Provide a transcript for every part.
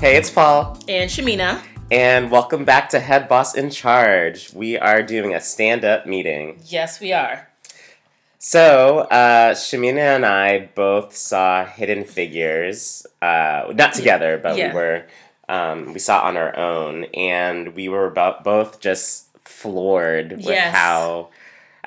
Hey, it's Paul. And Shamina. And welcome back to Head Boss in Charge. We are doing a stand up meeting. Yes, we are. So, uh, Shamina and I both saw Hidden Figures. Uh, not together, but Yeah. we were. Um, we saw it on our own, and we were bo- both just floored with Yes. how.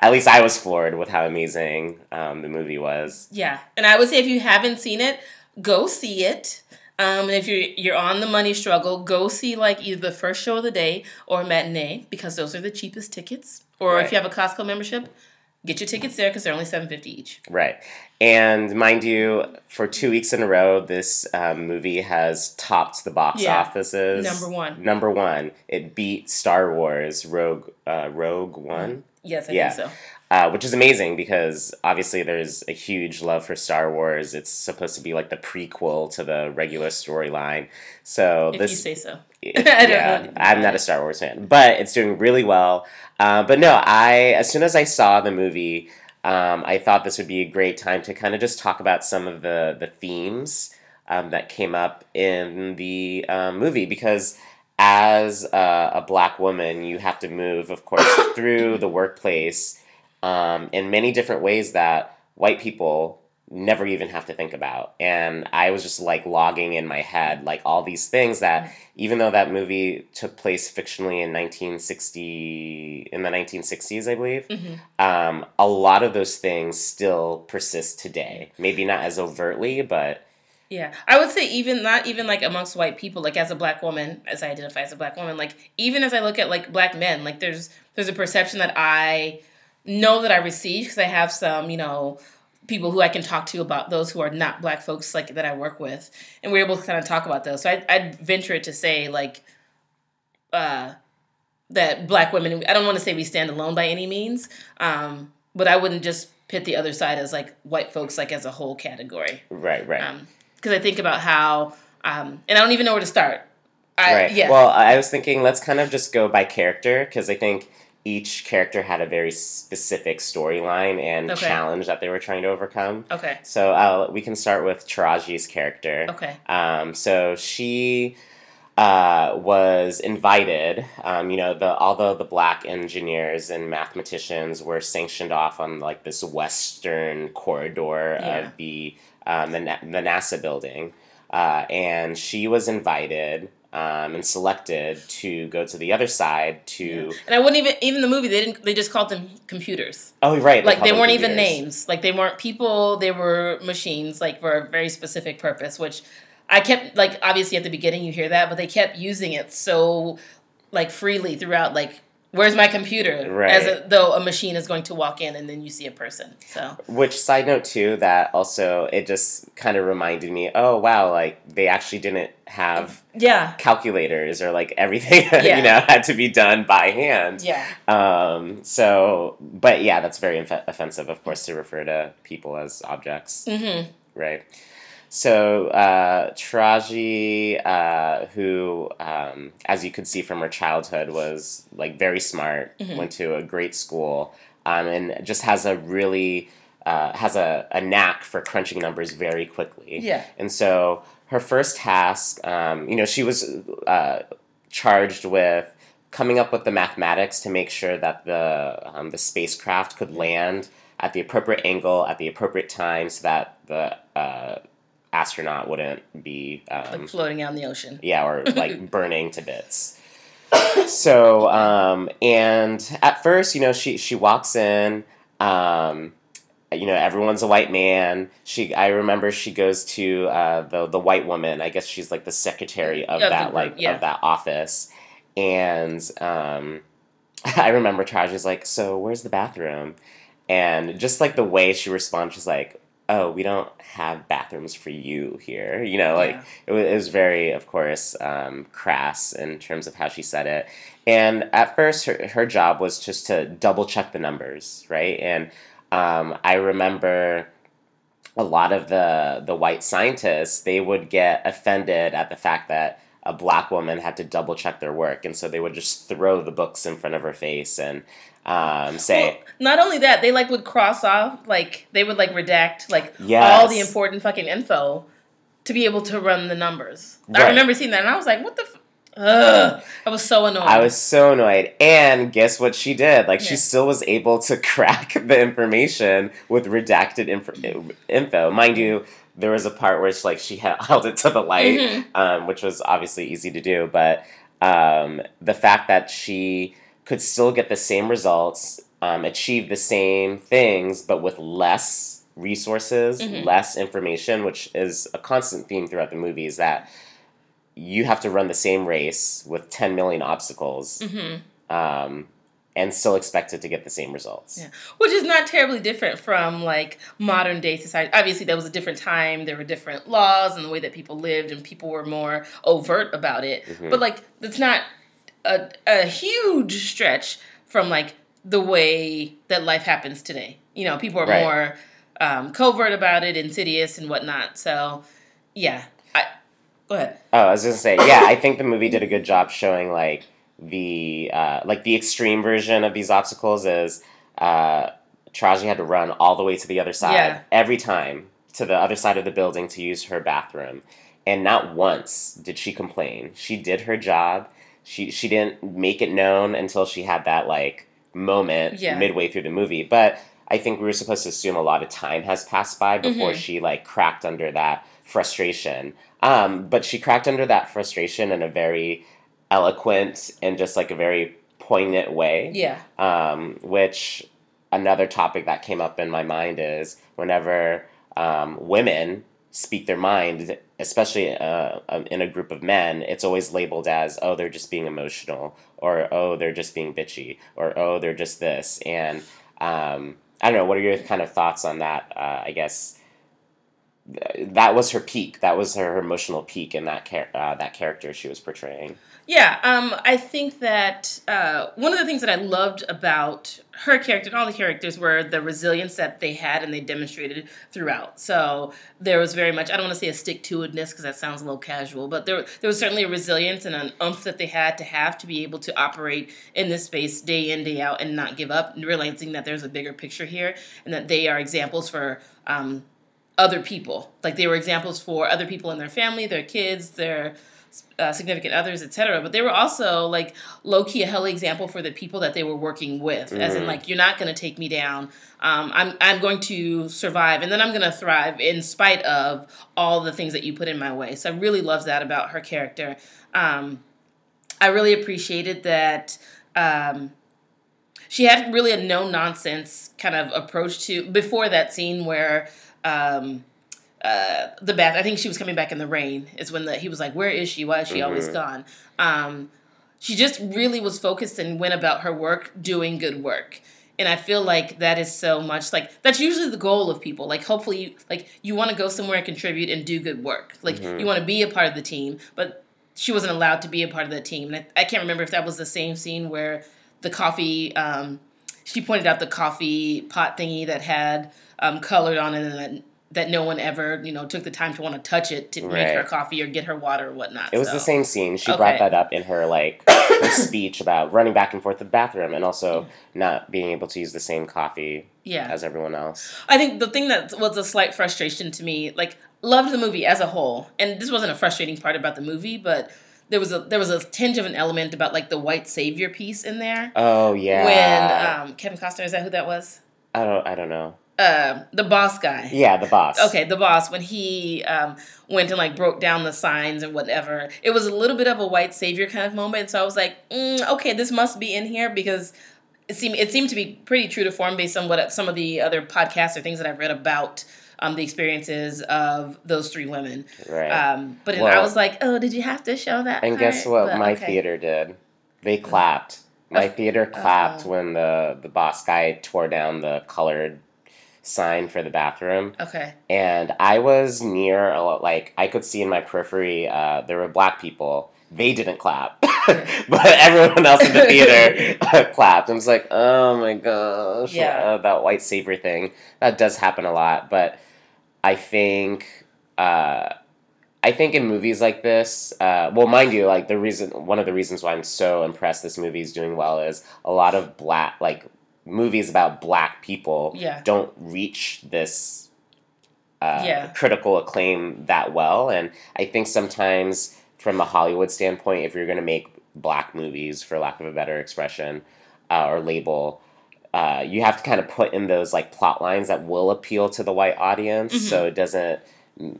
At least I was floored with how amazing um, the movie was. Yeah. And I would say if you haven't seen it, go see it. Um, and if you're you're on the money struggle, go see like either the first show of the day or matinee because those are the cheapest tickets. Or Right. if you have a Costco membership, get your tickets there because they're only seven fifty each. Right. And mind you, for two weeks in a row, this um, movie has topped the box Yeah. offices. Number one. Number one. It beat Star Wars Rogue uh, Rogue One, Yes, I Yeah. think so. uh, which is amazing because obviously there's a huge love for Star Wars. It's supposed to be like the prequel to the regular storyline. So If this you say so. I yeah, I'm not a Star Wars fan, but it's doing really well. Uh, but no, I as soon as I saw the movie, um, I thought this would be a great time to kind of just talk about some of the the themes um, that came up in the um, movie because. As a, a black woman, you have to move, of course, through the workplace um, in many different ways that white people never even have to think about. And I was just like logging in my head, like all these things that, even though that movie took place fictionally in 1960, in the 1960s, I believe, Mhm. um, a lot of those things still persist today. Maybe not as overtly, but Yeah, I would say even not even like amongst white people, like as a black woman, as I identify as a black woman, like even as I look at like black men, like there's there's a perception that I know that I receive because I have some, you know, people who I can talk to about those who are not black folks like that I work with, and we're able to kind of talk about those. So I, I'd venture to say like, uh, that black women. I don't want to say we stand alone by any means, um, but I wouldn't just pit the other side as like white folks like as a whole category right, right. because I think about how, um, and I don't even know where to start. I, right. Yeah. Well, I was thinking let's kind of just go by character because I think each character had a very specific storyline and Okay. challenge that they were trying to overcome. okay. So uh, we can start with Taraji's character. Okay. Um, so she uh, was invited. Um, you know, the although the black engineers and mathematicians were sanctioned off on like this western corridor Yeah. of the um, the, the NASA building, uh, and she was invited. Um, and selected to go to the other side to And I wouldn't even even the movie they didn't they just called them computers. oh right Like they weren't even names. Like they weren't people. They were machines. Like for a very specific purpose. Which I kept like obviously at the beginning you hear that, but they kept using it so like freely throughout. Like where's my computer? Right. As a, though a machine is going to walk in and then you see a person. So Which side note too that also it just kind of reminded me, oh wow, like they actually didn't have yeah. calculators or like everything Yeah. you know had to be done by hand. Yeah. Um. So, but yeah, that's very inf- offensive, of course, to refer to people as objects, Mm-hmm. right? So, uh, Taraji, uh, who, um, as you could see from her childhood, was like very smart, Mhm. went to a great school, um, and just has a really uh, has a, a knack for crunching numbers very quickly. Yeah. And so her first task, um, you know, she was uh, charged with coming up with the mathematics to make sure that the um, the spacecraft could land at the appropriate angle at the appropriate time, so that the uh, astronaut wouldn't be um, Like floating out in the ocean. yeah, or like burning to bits. So, um, and at first, you know, she she walks in. Um, you know, everyone's a white man. She, I remember, she goes to uh, the the white woman. I guess she's like the secretary of Of that group, like yeah. of that office. And um, I remember Taraji's like, "So where's the bathroom?" And just like the way she responds, she's like, "Oh, we don't have bathrooms for you here." You know, like Yeah. it was, it was very, of course, um, crass in terms of how she said it. And at first, her, her job was just to double check the numbers, right? And um, I remember a lot of the the white scientists they would get offended at the fact that a black woman had to double check their work, and so they would just throw the books in front of her face and um, say, Well, not only that, they like would cross off, like they would like redact like Yes. all the important fucking info to be able to run the numbers. Right. I remember seeing that, and I was like, "What the." F-? Ugh. I was so annoyed. I was so annoyed. And guess what she did? Like, she still was able to crack the information with redacted inf- info. Mind you, there was a part where she, like she held it to the light, Mhm. um, which was obviously easy to do. But um, the fact that she could still get the same results, um, achieve the same things, but with less resources, Mhm. less information, which is a constant theme throughout the movie, is that you have to run the same race with 10 million obstacles hmm um, and still expected to get the same results. Yeah. Which is not terribly different from like modern day society. Obviously, that was a different time. There were different laws and the way that people lived, and people were more overt about it. Mhm. But like, it's not a, a huge stretch from like the way that life happens today. You know, people are Right. more um, covert about it, insidious and whatnot. So, yeah. I, go ahead. Oh, I was gonna say, yeah, I think the movie did a good job showing like the uh, like the extreme version of these obstacles is uh, Taraji had to run all the way to the other side Yeah. every time to the other side of the building to use her bathroom, and not once did she complain. She did her job. She she didn't make it known until she had that like moment Yeah. midway through the movie, but. I think we were supposed to assume a lot of time has passed by before Mhm. she like cracked under that frustration. Um, but she cracked under that frustration in a very eloquent and just like a very poignant way. Yeah. Um, which another topic that came up in my mind is whenever um, women speak their mind, especially uh, um, in a group of men, it's always labeled as, oh, they're just being emotional, or oh, they're just being bitchy, or oh, they're just this. And um, I don't know, what are your kind of thoughts on that? Uh, I guess that was her peak. That was her emotional peak in that char- uh, that character she was portraying. Yeah, um, I think that uh, one of the things that I loved about her character and all the characters were the resilience that they had and they demonstrated throughout. So there was very much, I don't want to say a stick to itness because that sounds a little casual, but there, there was certainly a resilience and an oomph that they had to have to be able to operate in this space day in, day out and not give up, realizing that there's a bigger picture here and that they are examples for. Um, other people like they were examples for other people in their family their kids their uh, significant others, etc. But they were also like low key a hell example for the people that they were working with, as in Mhm. like you're not going to take me down. Um, I'm I'm going to survive, and then I'm going to thrive in spite of all the things that you put in my way. So I really love that about her character. Um, I really appreciated that. Um, she had really a no nonsense kind of approach to before that scene where um, uh, the bath. I think she was coming back in the rain. Is when the he was like, "Where is she? Why is she always Mhm. gone?" Um, she just really was focused and went about her work doing good work. And I feel like that is so much like that's usually the goal of people. Like hopefully, you, like you want to go somewhere and contribute and do good work. Like Mhm. you want to be a part of the team, but she wasn't allowed to be a part of the team. And I, I can't remember if that was the same scene where the coffee. Um, she pointed out the coffee pot thingy that had um, colored on it and that, that no one ever you know took the time to want to touch it to make her coffee or get her water or whatnot. It was so. the same scene. She Okay. brought that up in her like her speech about running back and forth to the bathroom and also not being able to use the same coffee Yeah. as everyone else. I think the thing that was a slight frustration to me, like loved the movie as a whole, and this wasn't a frustrating part about the movie, but there was a there was a tinge of an element about like the white savior piece in there Oh yeah. when um, Kevin Costner is that who that was? I don't I don't know. Uh, the boss guy. Yeah, the boss. Okay, the boss when he um, went and like broke down the signs and whatever. It was a little bit of a white savior kind of moment. So I was like, mm, okay, this must be in here because it seemed it seemed to be pretty true to form based on what some of the other podcasts or things that I've read about um, the experiences of those three women. Right. Um, but then I was like, oh, did you have to show that? and guess what But, my okay. theater did? They clapped. My theater clapped Oh. when the the boss guy tore down the colored sign for the bathroom. Okay. and I was near a lot, like I could see in my periphery uh, there were black people. They didn't clap, but everyone else in the theater uh, clapped. I was like, oh my gosh, Yeah. uh, that white savior thing. That does happen a lot, but I think. Uh, I think in movies like this, uh, well, mind you, like the reason, one of the reasons why I'm so impressed this movie is doing well is a lot of black, like movies about black people Yeah. don't reach this uh, Yeah. critical acclaim that well. And I think sometimes, from a Hollywood standpoint, if you're going to make black movies, for lack of a better expression, uh, or label, uh, you have to kind of put in those like plot lines that will appeal to the white audience, Mm-hmm. so it doesn't.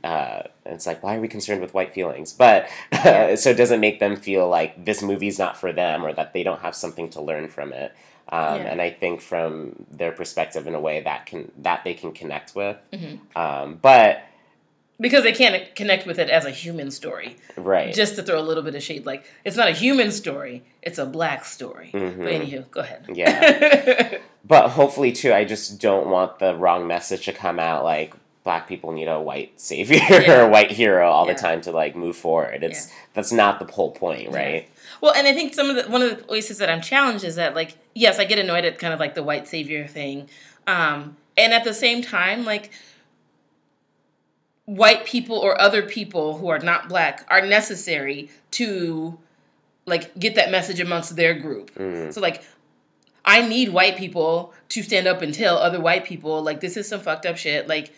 Uh, it's like why are we concerned with white feelings? But Yeah. so it doesn't make them feel like this movie's not for them or that they don't have something to learn from it. Um, Yeah. And I think from their perspective, in a way that can that they can connect with. Mm-hmm. Um, but because they can't connect with it as a human story. right, Just to throw a little bit of shade, like it's not a human story; it's a black story. Mhm. But anywho, go ahead. Yeah. but hopefully too, I just don't want the wrong message to come out like black people need a white savior Yeah. or a white hero all Yeah. the time to like move forward. It's that's not the whole point, right? Well, and I think some of the one of the places that I'm challenged is that like yes, I get annoyed at kind of like the white savior thing, um, and at the same time, like white people or other people who are not black are necessary to like get that message amongst their group. Mm. So like I need white people to stand up and tell other white people like this is some fucked up shit. Like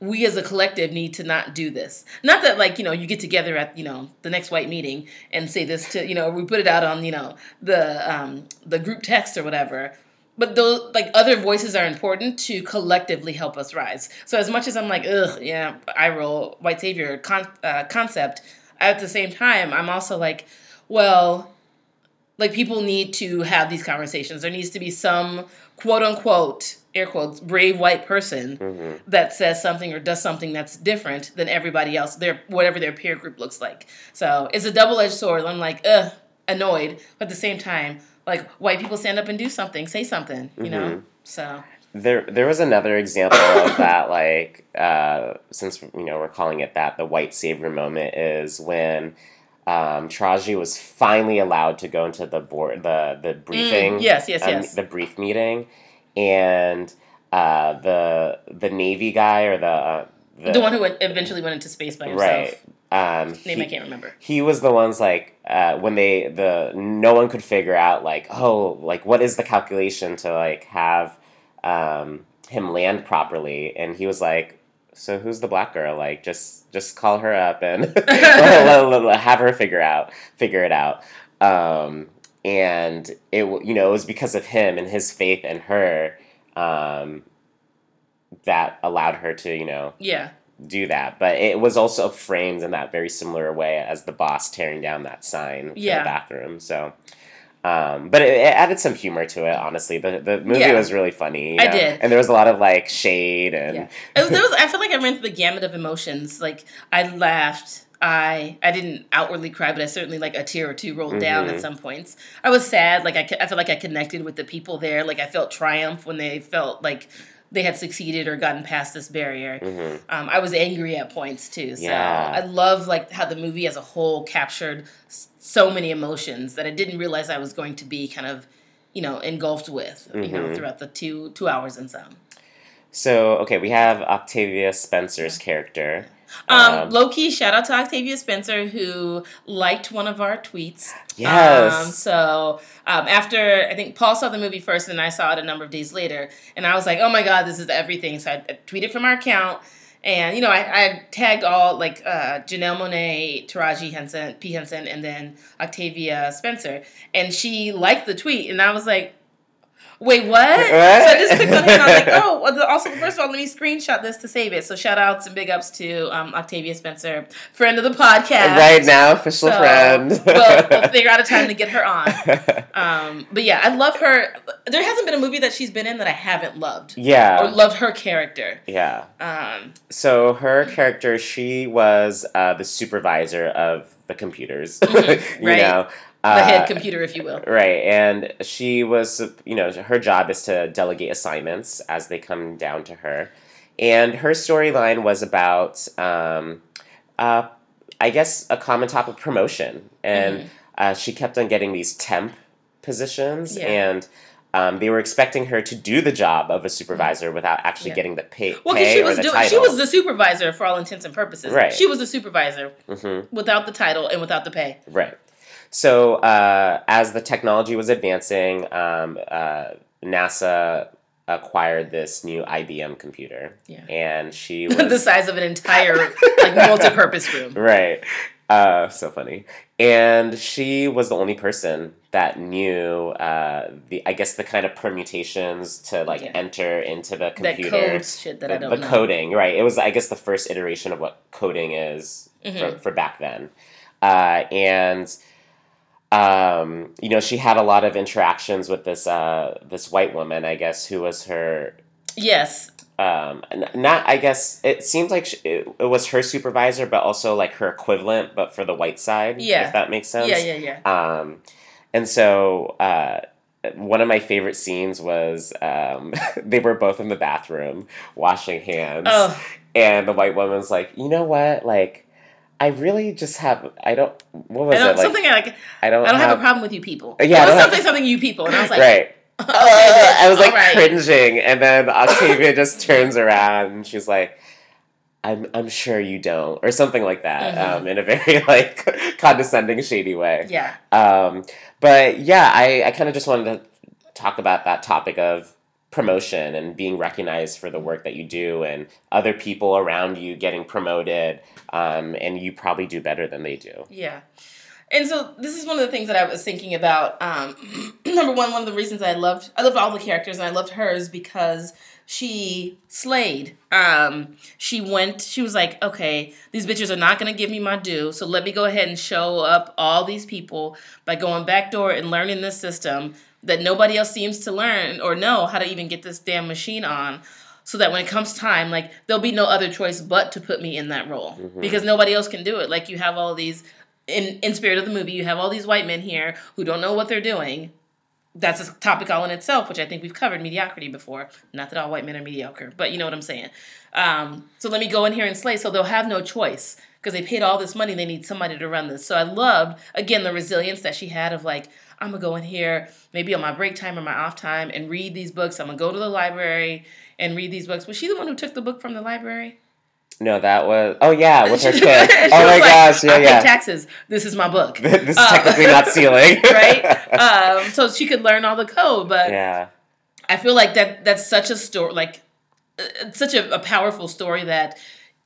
we as a collective need to not do this. Not that like, you know, you get together at, you know, the next white meeting and say this to, you know, we put it out on, you know, the um the group text or whatever. But those like other voices are important to collectively help us rise. So as much as I'm like, ugh, yeah, I roll white savior con- uh, concept, at the same time, I'm also like, well, like people need to have these conversations. There needs to be some quote unquote air quotes brave white person hmm that says something or does something that's different than everybody else. Their whatever their peer group looks like. So it's a double edged sword. I'm like, ugh, annoyed, but at the same time, like white people stand up and do something, say something, you know. Mhm. So There, there was another example of that. Like, uh, since you know we're calling it that, the white savior moment is when um, Taraji was finally allowed to go into the board, the the briefing. Mm, yes, yes, um, yes. The brief meeting, and uh, the the Navy guy or the uh, the, one who eventually went into space by himself. right. Um, Name he- I can't remember. he was the ones like uh, when they the no one could figure out like oh like what is the calculation to like have um, him land properly and he was like so who's the black girl like just just call her up and have her figure out figure it out um, and it you know it was because of him and his faith in her um, that allowed her to you know Yeah. do that. But it was also framed in that very similar way as the boss tearing down that sign for Yeah. the bathroom. So, um, but it, it added some humor to it. Honestly, the the movie Yeah. was really funny. you I did. and there was a lot of like shade and Yeah. It was, was, I feel like I ran through the gamut of emotions. Like I laughed. I I didn't outwardly cry, but I certainly like a tear or two rolled down Mhm. at some points. I was sad. Like I, I felt like I connected with the people there. Like I felt triumph when they felt like they had succeeded or gotten past this barrier. Mhm. Um, I was angry at points too. So Yeah. I love like how the movie as a whole captured so many emotions that I didn't realize I was going to be kind of, you know, engulfed with, you know, Mhm. throughout the two two hours and some. So okay, we have Octavia Spencer's character. Um, Um, low key, shout out to Octavia Spencer who liked one of our tweets. Yes. Um, so um, after I think Paul saw the movie first, and I saw it a number of days later, and I was like, "Oh my god, this is everything!" So I, I tweeted from our account, and you know, I, I tagged all like uh, Janelle Monáe, Taraji Henson, P Henson, and then Octavia Spencer, and she liked the tweet, and I was like. Wait, what? So I just clicked on it and I was like, oh, well, also, first of all, let me screenshot this to save it. So shout outs and big ups to um, Octavia Spencer, friend of the podcast. right now, official So, friend. we'll, we'll figure out a time to get her on. Um, but yeah, I love her. There hasn't been a movie that she's been in that I haven't loved Yeah. or loved her character. yeah. Um, So her character, she was uh, the supervisor of the computers. Mhm, you right. know, the Uh, head computer, if you will. Right, and she was, you know, her job is to delegate assignments as they come down to her. And her storyline was about, um, uh, I guess, a common topic of promotion. And Mhm. uh, she kept on getting these temp positions, Yeah. and um, they were expecting her to do the job of a supervisor without actually Yeah. getting the pay, Well, pay she was the doing, title. she was the supervisor for all intents and purposes. Right. She was the supervisor hmm without the title and without the pay. Right. So uh, as the technology was advancing, um, uh, NASA acquired this new IBM computer. Yeah. And she was the size of an entire like multi-purpose room. right. Uh, so funny. And she was the only person that knew uh, the I guess the kind of permutations to like Yeah. enter into the That computer. shit that I the, don't the know. coding, right? It was I guess the first iteration of what coding is for, Mhm. for back then. Uh, and um, you know, she had a lot of interactions with this uh, this white woman, I guess, who was her Yes. um not i guess it seemed like sh it, it was her supervisor but also like her equivalent but for the white side Yeah. if that makes sense Yeah, yeah, yeah. um and so uh one of my favorite scenes was um, they were both in the bathroom washing hands Oh, and the white woman's like you know what like i really just have i don't what was I don't, it like something like i don't, I don't have, have a problem with you people. Yeah, I It was have- something something you people, and I was like, right okay, I was like alright. cringing, and then Octavia just turns around and she's like, "I'm I'm sure you don't," or something like that, Mhm. um, in a very like condescending, shady way. Yeah, Um, but yeah, I I kind of just wanted to talk about that topic of promotion and being recognized for the work that you do and other people around you getting promoted um, and you probably do better than they do yeah. And so this is one of the things that I was thinking about. Um, number one, one of the reasons I loved I loved all the characters and I loved hers because she slayed. Um, she went. She was like, okay, these bitches are not gonna give me my due, so let me go ahead and show up all these people by going backdoor and learning this system that nobody else seems to learn or know how to even get this damn machine on. So that when it comes time, like there'll be no other choice but to put me in that role Mhm. because nobody else can do it. Like you have all these in in spirit of the movie, you have all these white men here who don't know what they're doing. That's a topic all in itself, which I think we've covered mediocrity before. Not that all white men are mediocre, but you know what I'm saying. Um, so let me go in here and slay. So they'll have no choice because they paid all this money. They need somebody to run this. So I loved again the resilience that she had of like I'm gonna go in here maybe on my break time or my off time and read these books. I'm gonna go to the library and read these books. Was she the one who took the book from the library? no that was oh yeah with her kid oh my like, gosh yeah I pay yeah taxes. This is my book. this is Uh, technically not stealing right? Um, so she could learn all the code, but yeah I feel like that that's such a story, like uh, such a, a powerful story that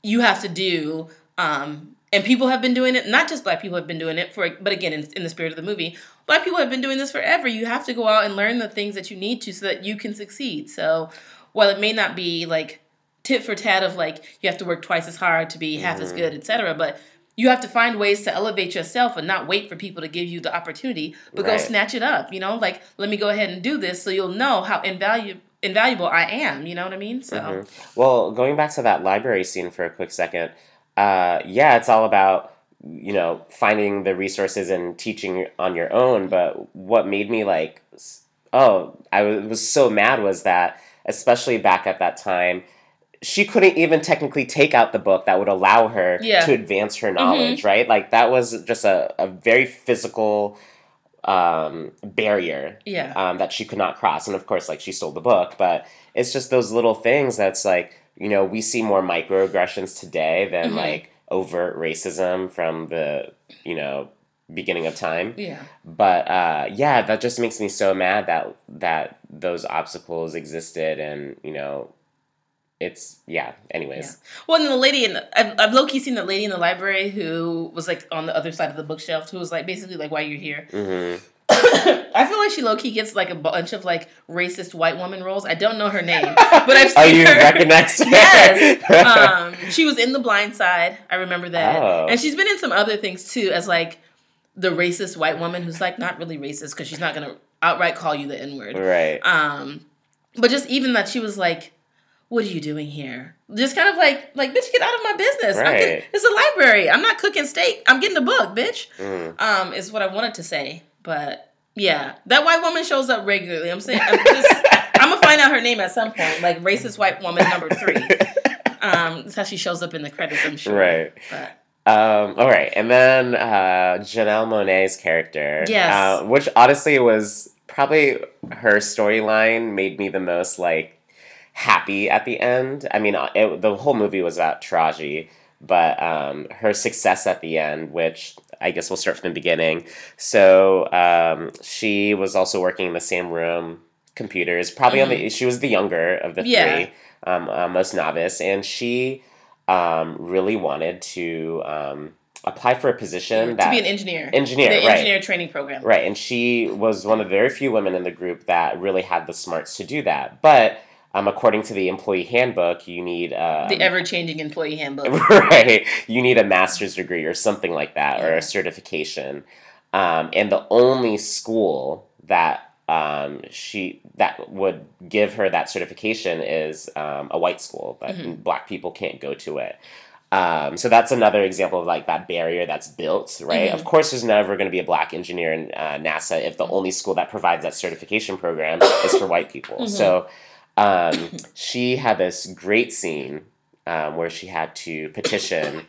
you have to do. Um, and people have been doing it. Not just black people have been doing it for, but again, in, in the spirit of the movie, black people have been doing this forever. You have to go out and learn the things that you need to so that you can succeed. So while it may not be like tit for tat of like you have to work twice as hard to be half as Mhm. good, etc., but you have to find ways to elevate yourself and not wait for people to give you the opportunity, but go snatch it up. You know, like let me go ahead and do this so you'll know how invaluable invaluable I am. You know what I mean? So Mhm. Well, going back to that library scene for a quick second, uh, yeah, it's all about you know finding the resources and teaching on your own. But what made me like, oh, I was, so mad was that, especially back at that time. She couldn't even technically take out the book that would allow her Yeah. to advance her knowledge, right? Like that was just a, a very physical um, barrier yeah, um, that she could not cross. And of course, like she stole the book, but it's just those little things that's like, you know, we see more microaggressions today than Mhm. like overt racism from the, you know, beginning of time. yeah, But uh, yeah, that just makes me so mad that that those obstacles existed and, you know, it's yeah, anyways. Well, and the lady in the, I've, I've low key seen the lady in the library who was like on the other side of the bookshelf who was like basically like, "Why you're here?" hmm I feel like she low key gets like a bunch of like racist white woman roles. I don't know her name, but I've seen her. Oh, you her. recognize her? Yes. um, she was in The Blind Side. I remember that, Oh. and she's been in some other things too, as like the racist white woman who's like not really racist because she's not gonna outright call you the N word. right. Um, but just even that she was like, "What are you doing here?" Just kind of like, like, bitch, get out of my business. I'm getting, it's a library. I'm not cooking steak. I'm getting a book, bitch. Mm. Um, is what I wanted to say, but yeah, that white woman shows up regularly. I'm saying, I'm just, I'm gonna find out her name at some point, like racist white woman number three. Um, that's how she shows up in the credits. I'm sure. Right. But Um, all right, and then uh, Janelle Monáe's character, Yes. uh, which honestly was probably her storyline made me the most like happy at the end. I mean, uh, it, the whole movie was about Taraji, but um, her success at the end, which I guess we'll start from the beginning. So um, she was also working in the same room computers. Probably on the she was the younger of the Yeah. three, um, uh, most novice, and she um, really wanted to um, apply for a position to that be an engineer. engineer, the right. engineer training program. Right, and she was one of the very few women in the group that really had the smarts to do that. But um, according to the employee handbook, you need um, The ever changing employee handbook. right, you need a master's degree or something like that, or a certification. Um, and the only school that um, she that would give her that certification is um, a white school, but Mhm. black people can't go to it. Um, so that's another example of like that barrier that's built, right? Mhm. Of course, there's never going to be a black engineer in uh, NASA if the only school that provides that certification program is for white people. Mhm. So um, she had this great scene um, where she had to petition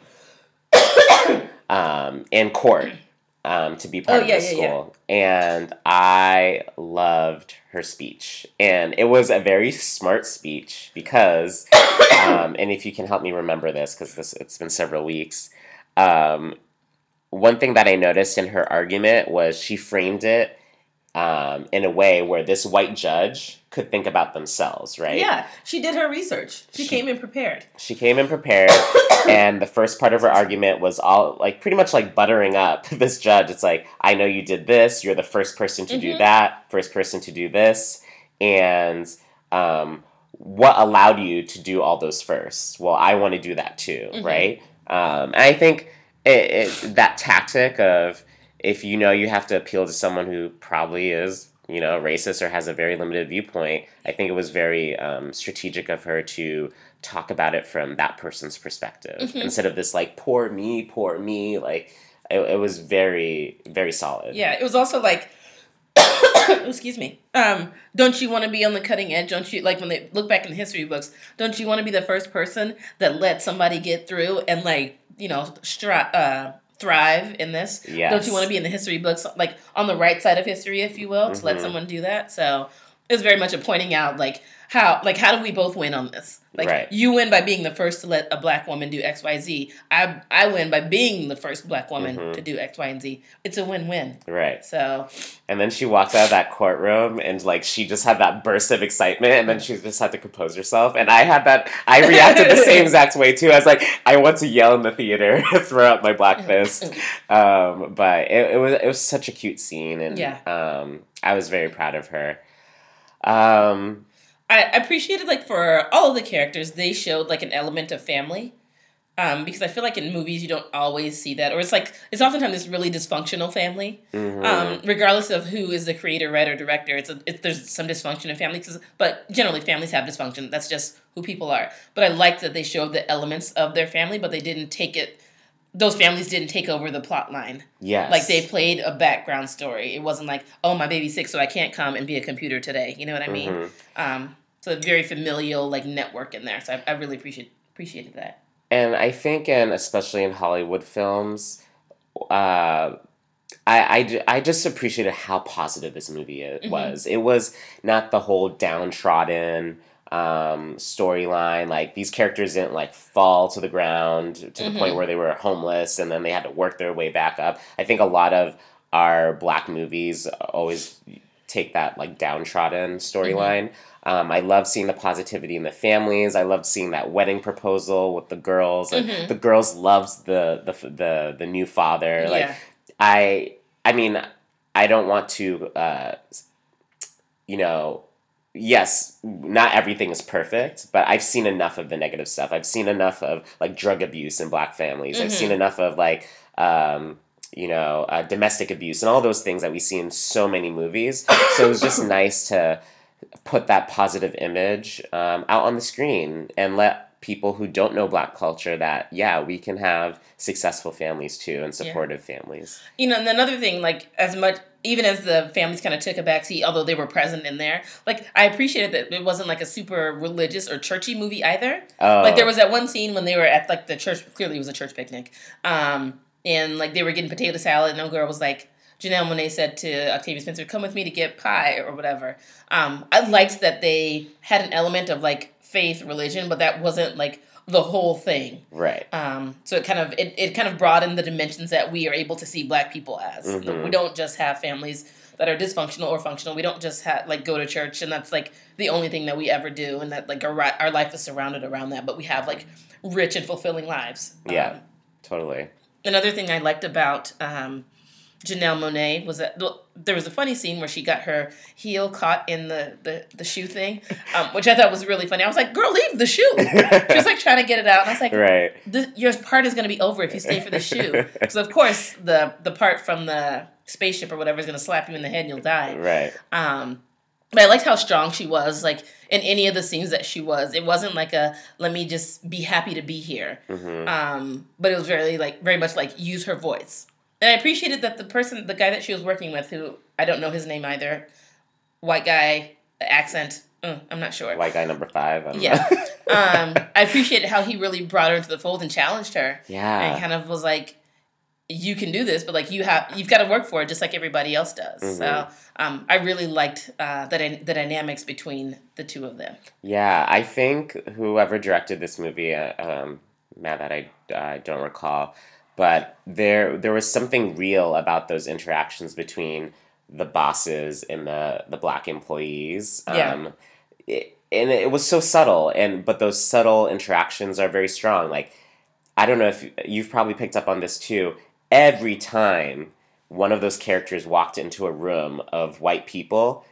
um, in court um, to be part Oh, of yeah, the yeah, yeah. school. And I loved her speech. And it was a very smart speech because, um, and if you can help me remember this, because this it's been several weeks, um, one thing that I noticed in her argument was she framed it um, in a way where this white judge could think about themselves, right? Yeah, she did her research. She, She- came in prepared. She came in prepared, and the first part of her argument was all like pretty much like buttering up this judge. It's like, I know you did this. You're the first person to do Mhm. that. First person to do this, and um, what allowed you to do all those first? Well, I want to do that too, Mhm. right? Um, and I think it, it, that tactic of if you know you have to appeal to someone who probably is you know racist or has a very limited viewpoint i think it was very um, strategic of her to talk about it from that person's perspective Mhm. instead of this like poor me poor me like it, it was very very solid Yeah, it was also like, excuse me. Um, don't you want to be on the cutting edge? Don't you like when they look back in the history books? Don't you want to be the first person that let somebody get through and like you know stri- uh, thrive in this? yes Don't you want to be in the history books, like on the right side of history, if you will, to let Mhm. someone do that? So it was very much a pointing out, like how, like how do we both win on this? Like Right. you win by being the first to let a black woman do X, Y, Z. I I win by being the first black woman Mhm. to do X, Y, and Z. It's a win win. right So and then she walked out of that courtroom and like she just had that burst of excitement and then she just had to compose herself and i had that i reacted the same exact way too i was like i want to yell in the theater throw out my black fist um, but it, it was it was such a cute scene, and Yeah. um, I was very proud of her. Um, I appreciated like for all of the characters, they showed like an element of family. Um, because I feel like in movies you don't always see that, or it's like it's oftentimes this really dysfunctional family. mhm. Um, regardless of who is the creator, writer, director, it's, a, there's some dysfunction in families, but generally families have dysfunction. That's just who people are. But I liked that they showed the elements of their family, but they didn't take it. Those families didn't take over the plot line. yes, Like they played a background story. It wasn't like, oh, my baby's sick, so I can't come and be a computer today. You know what I mean? Mhm. Um, so a very familial like network in there. So I, I really appreciate appreciated that. And I think, and especially in Hollywood films, uh, I, I, I just appreciated how positive this movie it Mhm. was. It was not the whole downtrodden um, storyline. Like these characters didn't like fall to the ground to the point Mhm. where they were homeless and then they had to work their way back up. I think a lot of our black movies always take that like downtrodden storyline. Um, I love seeing the positivity in the families. I love seeing that wedding proposal with the girls. And Mhm. The girls loves the the the the new father. Like. I I mean I don't want to uh, you know yes not everything is perfect but I've seen enough of the negative stuff. I've seen enough of like drug abuse in black families. I've seen Mhm. enough of like um, you know uh, domestic abuse and all those things that we see in so many movies. So it was just nice to put that positive image um, out on the screen and let people who don't know black culture that yeah we can have successful families too and supportive families You know, and another thing, like as much even as the families kind of took a backseat, although they were present in there, like I appreciated that it wasn't like a super religious or churchy movie either. oh Like there was that one scene when they were at like the church. Clearly, it was a church picnic, um, and like they were getting potato salad, and no girl was like. Janelle Monáe said to Octavia Spencer, "Come with me to get pie or whatever." Um, I liked that they had an element of like faith, religion, but that wasn't like the whole thing. right Um, so it kind of it, it kind of broadened the dimensions that we are able to see black people as. Mhm. We don't just have families that are dysfunctional or functional. We don't just have like go to church and that's like the only thing that we ever do, and that like our our life is surrounded around that. But we have like rich and fulfilling lives. Yeah, Um, totally. another thing I liked about um, Janelle Monáe was that there was a funny scene where she got her heel caught in the, the, the shoe thing, um, which I thought was really funny. I was like, "Girl, leave the shoe!" She was like trying to get it out, and I was like, right. "This- "Your part is going to be over if you stay for the shoe." so of course the the part from the spaceship or whatever is going to slap you in the head and you'll die. Right. Um, but I liked how strong she was. Like in any of the scenes that she was, it wasn't like a "let me just be happy to be here." hmm um, but it was very like very much like use her voice and i appreciated that the person the guy that she was working with who i don't know his name either white guy accent uh, i'm not sure White guy number five. I don't Yeah. um, i appreciated how he really brought her into the fold and challenged her Yeah. and kind of was like you can do this but like you have you've got to work for it just like everybody else does so Mhm. um, i really liked uh, the, the dynamics between the two of them Yeah, I think whoever directed this movie, uh, um, now that I I don't recall, but there there was something real about those interactions between the bosses and the the black employees. Yeah. Um, it, and it was so subtle, and but those subtle interactions are very strong. Like I don't know if you've probably picked up on this too. Every time one of those characters walked into a room of white people,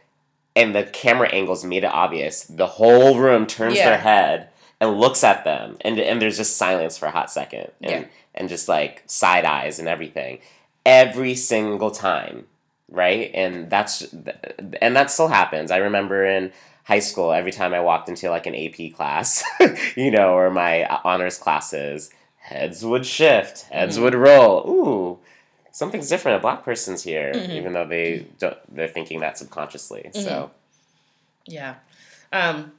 and the camera angles made it obvious. The whole room turns Yeah. their head and looks at them, and and there's just silence for a hot second, and Yeah. And just like side eyes and everything, every single time, right? And that's and that still happens. I remember in high school, every time I walked into like an AP class, you know, or my honors classes, heads would shift, heads Mhm. would roll. Ooh. Something's different. A black person's here, Mhm. even though they don't. They're thinking that subconsciously. So Yeah. Um,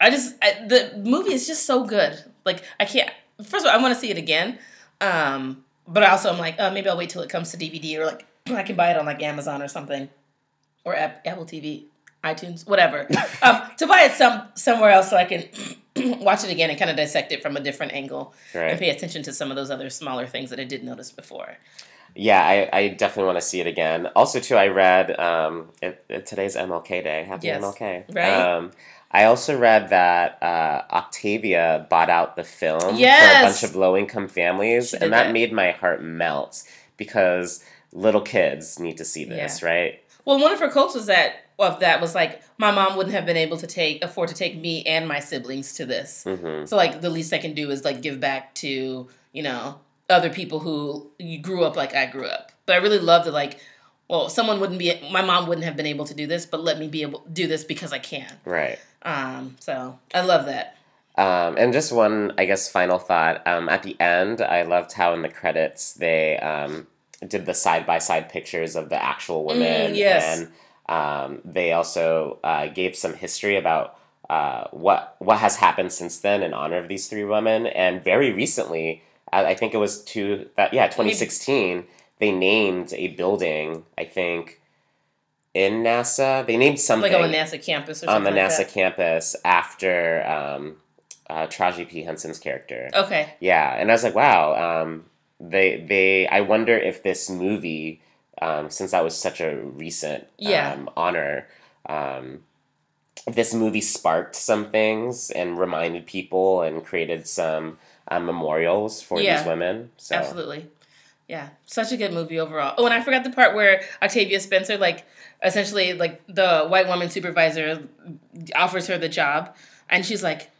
I just I, the movie is just so good. Like I can't. First of all, I want to see it again. Um, but also I'm like, oh, maybe I'll wait till it comes to DVD or like I can buy it on like Amazon or something, or App, Apple TV, iTunes, whatever. um, to buy it some somewhere else so I can watch it again and kind of dissect it from a different angle and pay attention to some of those other smaller things that I did notice before. Yeah, I, I definitely want to see it again. Also, too, I read um, it, it- today's MLK Day. Happy Yes. MLK. Right. Um, I also read that uh, Octavia bought out the film for a bunch of low income families, and that, that. made my heart melt because little kids need to see this, right? Well, one of her quotes was that of that was like, my mom wouldn't have been able to take afford to take me and my siblings to this. hmm So like the least I can do is like give back to, you know, other people who grew up like I grew up. But I really love that like, well, someone wouldn't be my mom wouldn't have been able to do this, but let me be able do this because I can. Right. Um, so I love that. Um, and just one, I guess, final thought. Um, at the end, I loved how in the credits they um, did the side by side pictures of the actual women. Mm, yes. And um, they also uh, gave some history about uh, what what has happened since then in honor of these three women. And very recently, I, I think it was to that yeah, twenty sixteen. They named a building. I think in NASA. They named something Like on the NASA campus or on the like NASA that. campus after um, uh, Taraji P Henson's character. Okay. Yeah, and I was like, wow. Um, they they. I wonder if this movie, um, since that was such a recent Yeah. um, honor, um, this movie sparked some things and reminded people and created some uh, memorials for Yeah. these women. So Absolutely. Yeah, such a good movie overall. Oh, and I forgot the part where Octavia Spencer, like, essentially, like, the white woman supervisor offers her the job, and she's like,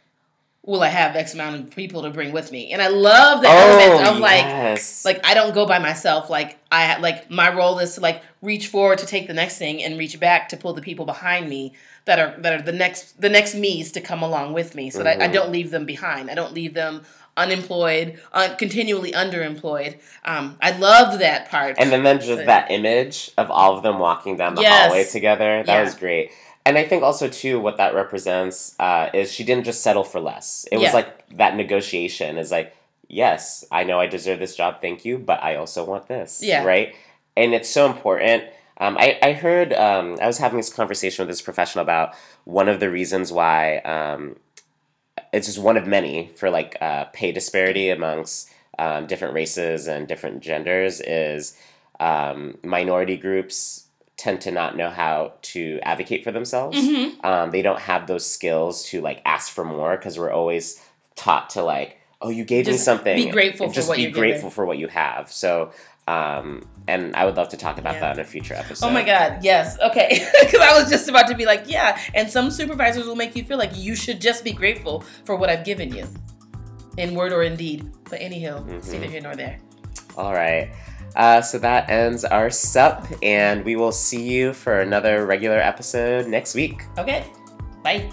"Will I have X amount of people to bring with me?" And I love the element of like, Oh, yes. like I don't go by myself. Like I like my role is to like reach forward to take the next thing and reach back to pull the people behind me that are that are the next the next me's to come along with me, so that I Mhm. don't leave them behind. I don't leave them unemployed, uh, continually underemployed. Um, I loved that part. And then, then just So- that image of all of them walking down the Yes. hallway together. That Yeah. was great. And I think also too what that represents uh, is she didn't just settle for less. It Yeah. was like that negotiation is like, yes, I know I deserve this job, thank you, but I also want this. Yeah. Right? And it's so important. Um, I, I heard um, I was having this conversation with this professional about one of the reasons why um, it's just one of many for like uh, pay disparity amongst um, different races and different genders is um, minority groups tend to not know how to advocate for themselves. Mhm. Um, they don't have those skills to like ask for more because we're always taught to like, oh, you gave me something. be grateful for Just be grateful given. for what you have. So, um, and I would love to talk about Yeah. that in a future episode. Oh my God, yes. Okay. Because I was just about to be like, yeah. And some supervisors will make you feel like you should just be grateful for what I've given you in word or in deed. But anyhow, it's Mhm. neither here nor there. All right. Uh, so that ends our sup, and we will see you for another regular episode next week. Okay. Bye.